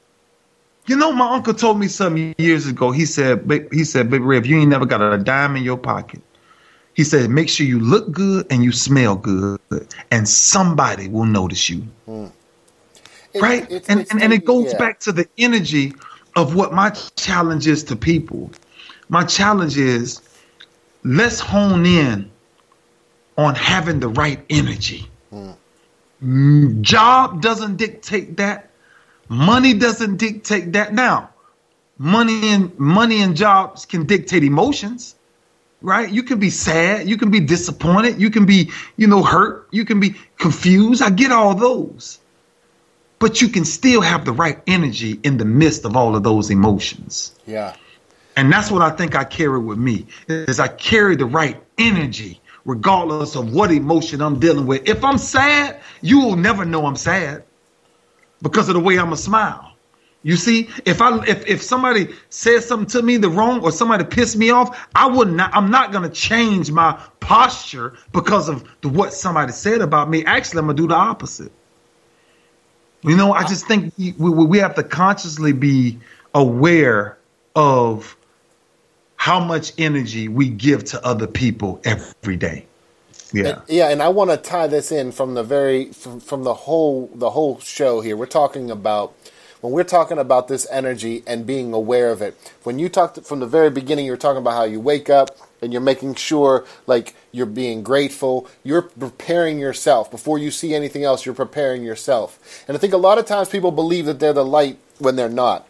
S2: You know, my uncle told me some years ago. He said, "Ba- he said, Big Ray, if you ain't never got a dime in your pocket, he said, make sure you look good and you smell good, and somebody will notice you.
S1: Hmm.
S2: Right?
S1: it's-
S2: and, and and it goes
S1: yeah.
S2: back to the energy of what my challenge is to people. My challenge is let's hone in on having the right energy. Mm, Job doesn't dictate that. Money doesn't dictate that. Now, money and money and jobs can dictate emotions, right? You can be sad, you can be disappointed, you can be, you know, hurt, you can be confused. I get all those. But you can still have the right energy in the midst of all of those emotions.
S1: Yeah.
S2: And that's what I think I carry with me is I carry the right energy regardless of what emotion I'm dealing with. If I'm sad, you will never know I'm sad because of the way I'm a smile. You see, if I if if somebody says something to me the wrong or somebody pissed me off, I would not I'm not gonna change my posture because of the, what somebody said about me. Actually, I'm gonna do the opposite. You know, I uh, just think we, we, we have to consciously be aware of how much energy we give to other people every day. Yeah.
S1: Yeah, and I want to tie this in from the very from, from the whole the whole show here. We're talking about when we're talking about this energy and being aware of it. When you talked from the very beginning, you were talking about how you wake up and you're making sure like you're being grateful. You're preparing yourself before you see anything else. You're preparing yourself. And I think a lot of times people believe that they're the light when they're not.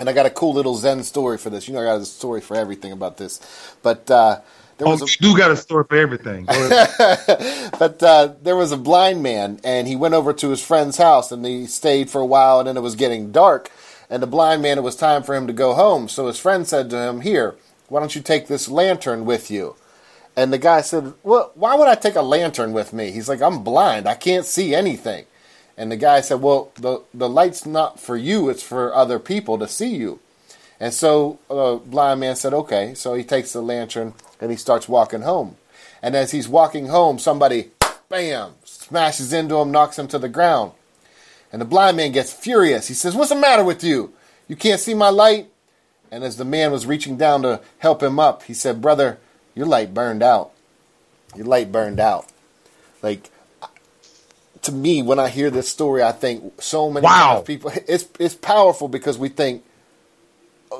S1: And I got a cool little Zen story for this. You know, I got a story for everything about this. But uh, there
S2: Oh,
S1: was a,
S2: you do got a story for everything. (laughs)
S1: But uh, there was a blind man, and he went over to his friend's house, and he stayed for a while, and then it was getting dark. And the blind man, it was time for him to go home. So his friend said to him, "Here, why don't you take this lantern with you?" And the guy said, "Well, why would I take a lantern with me?" He's like, "I'm blind. I can't see anything." And the guy said, "Well, the the light's not for you; it's for other people to see you." And so the blind man said, "Okay." So he takes the lantern and he starts walking home. And as he's walking home, somebody, bam, smashes into him, knocks him to the ground. And the blind man gets furious. He says, "What's the matter with you? You can't see my light?" And as the man was reaching down to help him up, he said, "Brother, your light burned out. Your light burned out." Like to me, when I hear this story, I think so many
S2: Wow.
S1: people. It's it's powerful because we think.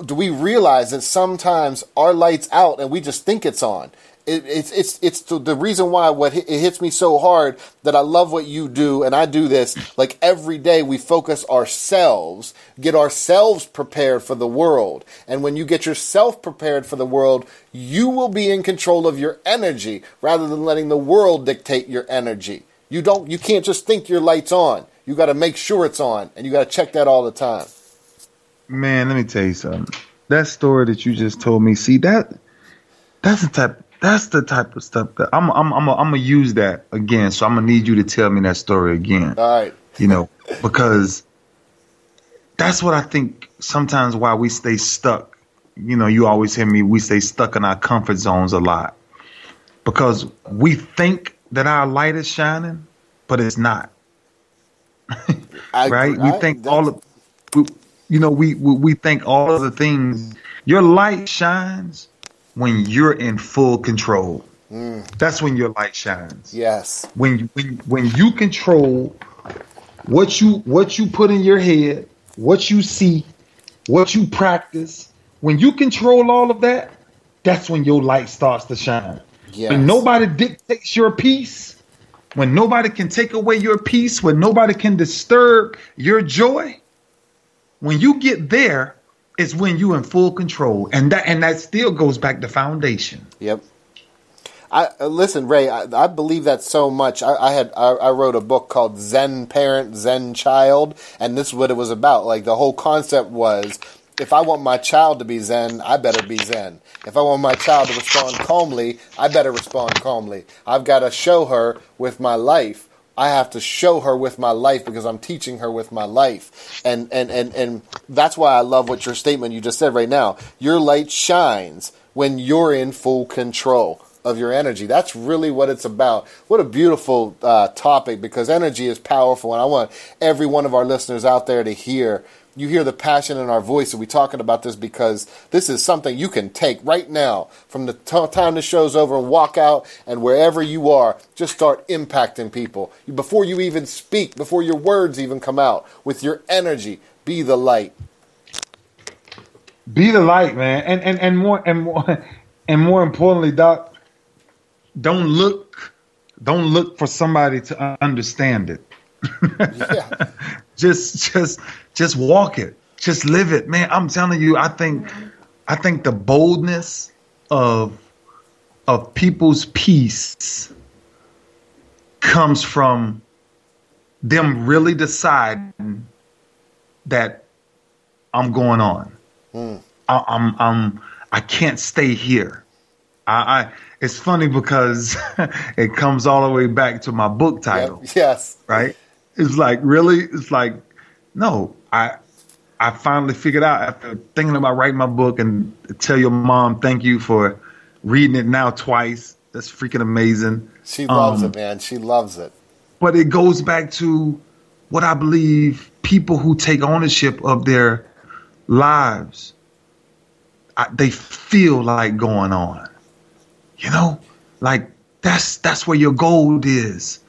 S1: Do we realize that sometimes our lights out and we just think it's on? It, it's it's it's the, reason why what it hits me so hard that I love what you do and I do this like every day. We focus ourselves, get ourselves prepared for the world, and when you get yourself prepared for the world, you will be in control of your energy rather than letting the world dictate your energy. You don't you can't just think your light's on. You got to make sure it's on, and you got to check that all the time.
S2: Man, let me tell you something. That story that you just told me, see that that's the type that's the type of stuff that I'm I'm I'm I'm gonna use that again. So I'm gonna need you to tell me that story again.
S1: All right.
S2: You know, because that's what I think sometimes why we stay stuck. You know, you always hear me, we stay stuck in our comfort zones a lot. Because we think that our light is shining, but it's not. (laughs)
S1: I,
S2: right?
S1: I-
S2: we think all of, we, you know, we, we we think all of the things. Your light shines when you're in full control. Mm. That's when your light shines.
S1: Yes.
S2: When you, when when you control what you what you put in your head, what you see, what you practice. When you control all of that, that's when your light starts to shine.
S1: Yes.
S2: When nobody dictates your peace, when nobody can take away your peace, when nobody can disturb your joy, when you get there, is when you're in full control, and that and that still goes back to foundation.
S1: Yep. I uh, listen, Ray. I, I believe that so much. I, I had I, I wrote a book called Zen Parent, Zen Child, and this is what it was about. Like the whole concept was, if I want my child to be Zen, I better be Zen. If I want my child to respond calmly, I better respond calmly. I've got to show her with my life. I have to show her with my life because I'm teaching her with my life. And and and and that's why I love what your statement you just said right now. Your light shines when you're in full control of your energy. That's really what it's about. What a beautiful uh, topic because energy is powerful, and I want every one of our listeners out there to hear. You hear the passion in our voice, and we're talking about this because this is something you can take right now from the t- time the show's over and walk out, and wherever you are, just start impacting people. Before you even speak, before your words even come out, with your energy, be the light.
S2: Be the light, man, and and and more and more (laughs) and more importantly, Doc, don't look don't look for somebody to understand it. Yeah. (laughs) just just just walk it. Just live it. Man, I'm telling you, I think I think the boldness of of people's peace comes from them really deciding that I'm going on. Mm. I, I'm I'm I can't stay here. I, I it's funny because (laughs) it comes all the way back to my book title.
S1: Yep. Yes.
S2: Right? It's like really it's like no, I I finally figured out after thinking about writing my book and tell your mom thank you for reading it now twice. That's freaking amazing.
S1: She loves um, it, man. She loves it.
S2: But it goes back to what I believe people who take ownership of their lives, I, they feel like going on. You know, like that's that's where your gold is.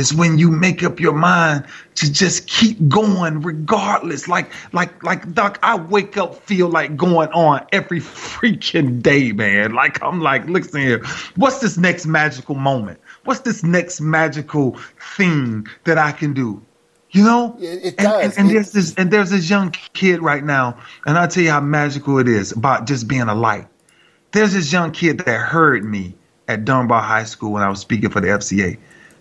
S2: It's when you make up your mind to just keep going regardless. Like like like Doc, I wake up feel like going on every freaking day, man. Like I'm like, listen here, what's this next magical moment? What's this next magical thing that I can do? You know,
S1: it, it does.
S2: And, and, and there's this and there's this young kid right now, and I'll tell you how magical it is about just being a light. There's this young kid that heard me at Dunbar High School when I was speaking for the FCA.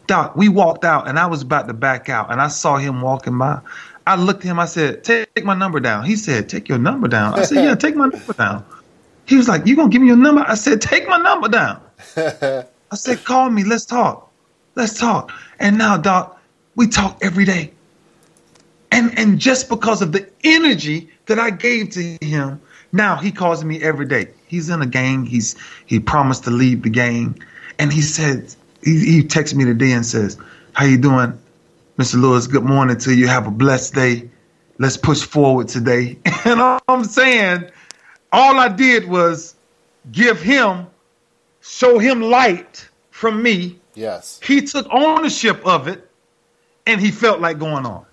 S2: Doc, we walked out, and I was about to back out, and I saw him walking by. I looked at him. I said, "Take my number down." He said, "Take your number down." I said, "Yeah, take my number down." He was like, "You gonna give me your number?" I said, "Take my number down." (laughs) I said, "Call me. Let's talk. Let's talk." And now, Doc, we talk every day. And and just because of the energy that I gave to him, now he calls me every day. He's in a gang. He's he promised to leave the gang, and he said he, he texts me today and says, "How you doing, Mr. Lewis? Good morning to you. Have a blessed day. Let's push forward today." (laughs) And I'm saying, all I did was give him, show him light from me.
S1: Yes.
S2: He took ownership of it, and he felt like going on.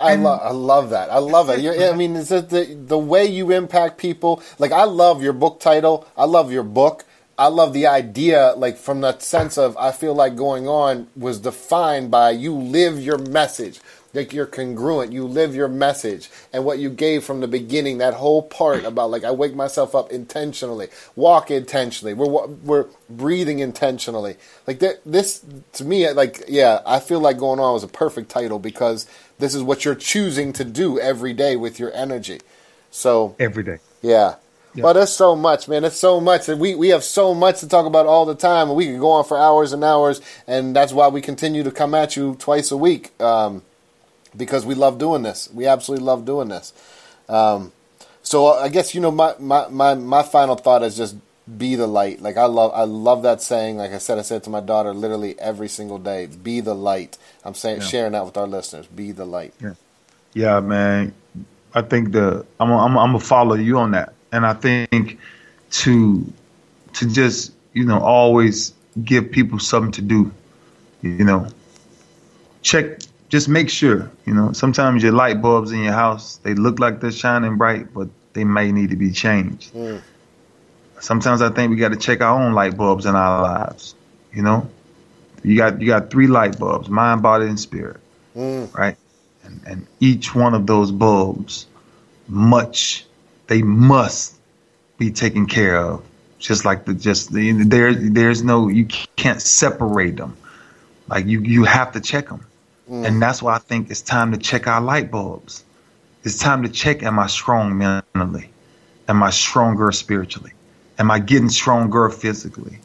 S1: I love, I love that. I love it. You're, I mean, is it the the way you impact people? Like, I love your book title. I love your book. I love the idea, like from that sense of I feel like going on was defined by you live your message. Like you're congruent. You live your message. And what you gave from the beginning that whole part about like i wake myself up intentionally walk intentionally we're we're breathing intentionally. Like that this to me like yeah i feel like going on was a perfect title because this is what you're choosing to do every day with your energy. So
S2: every day.
S1: Yeah Yep. But there's so much, man. There's so much, and we, we have so much to talk about all the time, and we can go on for hours and hours, and that's why we continue to come at you twice a week. Um, because we love doing this. We absolutely love doing this. Um, so I guess you know my, my, my, my final thought is just be the light. Like I love I love that saying. Like I said, I said to my daughter literally every single day. Be the light. I'm saying yeah. sharing that with our listeners. Be the light.
S2: Yeah, yeah, man. I think the I'm a, I'm a, I'm gonna follow you on that, and I think to to just you know always give people something to do. You know, check just make sure, you know, sometimes your light bulbs in your house, they look like they're shining bright, but they may need to be changed. Mm. Sometimes I think we got to check our own light bulbs in our lives, you know? You got you got three light bulbs, mind, body, and spirit. Mm. Right? And and each one of those bulbs much they must be taken care of. Just like the just the, there there's no you can't separate them. Like you you have to check them. Mm. And that's why I think it's time to check our light bulbs. It's time to check am I strong mentally? Am I stronger spiritually? Am I getting stronger physically?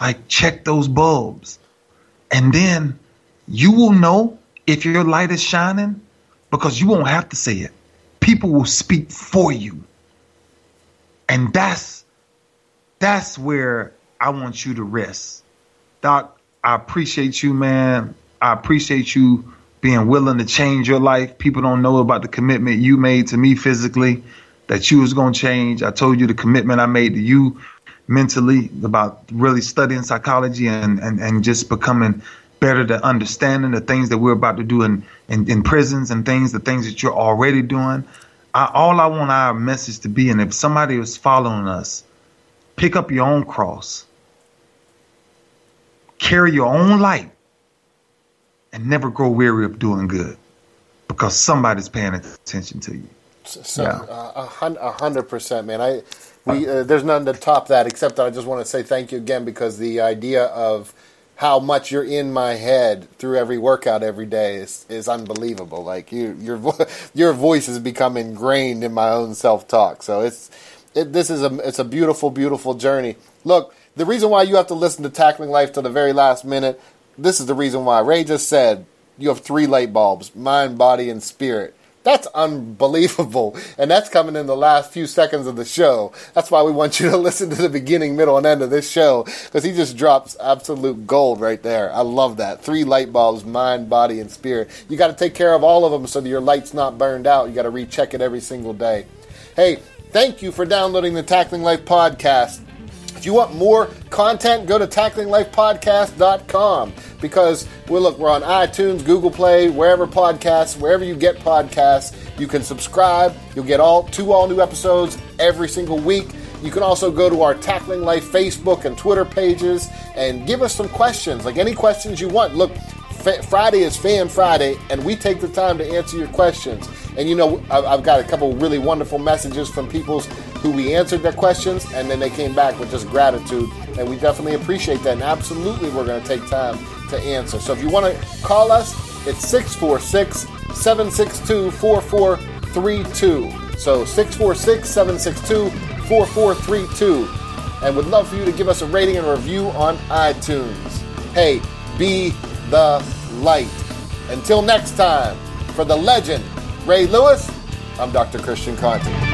S2: Like, check those bulbs. And then you will know if your light is shining because you won't have to say it. People will speak for you. And that's That's where I want you to rest. Doc, I appreciate you, man. I appreciate you being willing to change your life. People don't know about the commitment you made to me physically, that you was going to change. I told you the commitment I made to you mentally about really studying psychology and, and, and just becoming better to understanding the things that we're about to do in, in, in prisons and things, the things that you're already doing. I, all I want our message to be, and if somebody is following us, pick up your own cross, carry your own light, and never grow weary of doing good because somebody's paying attention to you.
S1: So, yeah. uh, a hundred percent, man. I we uh, there's nothing to top that except that I just want to say thank you again because the idea of how much you're in my head through every workout every day is, is unbelievable. Like you, your (laughs) your voice has become ingrained in my own self talk. So it's it, this is a it's a beautiful, beautiful journey. Look, the reason why you have to listen to Tackling Life to the very last minute. This is the reason why Ray just said you have three light bulbs: mind, body, and spirit. That's unbelievable. And that's coming in the last few seconds of the show. That's why we want you to (laughs) listen to the beginning, middle, and end of this show because he just drops absolute gold right there. I love that. Three light bulbs mind, body, and spirit. You got to take care of all of them so that your light's not burned out. You got to recheck it every single day. Hey, thank you for downloading the Tackling Life podcast. If you want more content, go to tacklinglifepodcast.com because well, look, we're on iTunes, Google Play, wherever podcasts, wherever you get podcasts, you can subscribe. You'll get all two all new episodes every single week. You can also go to our Tackling Life Facebook and Twitter pages and give us some questions, like any questions you want. Look, Friday is Fan Friday, and we take the time to answer your questions. And you know, I've got a couple really wonderful messages from people who we answered their questions, and then they came back with just gratitude, and we definitely appreciate that. And absolutely, we're going to take time to answer. So if you want to call us, it's 646 762 4432. So 646 762 4432. And would love for you to give us a rating and review on iTunes. Hey, be the light. Until next time, for the legend, Ray Lewis, I'm Dr. Christian Conte.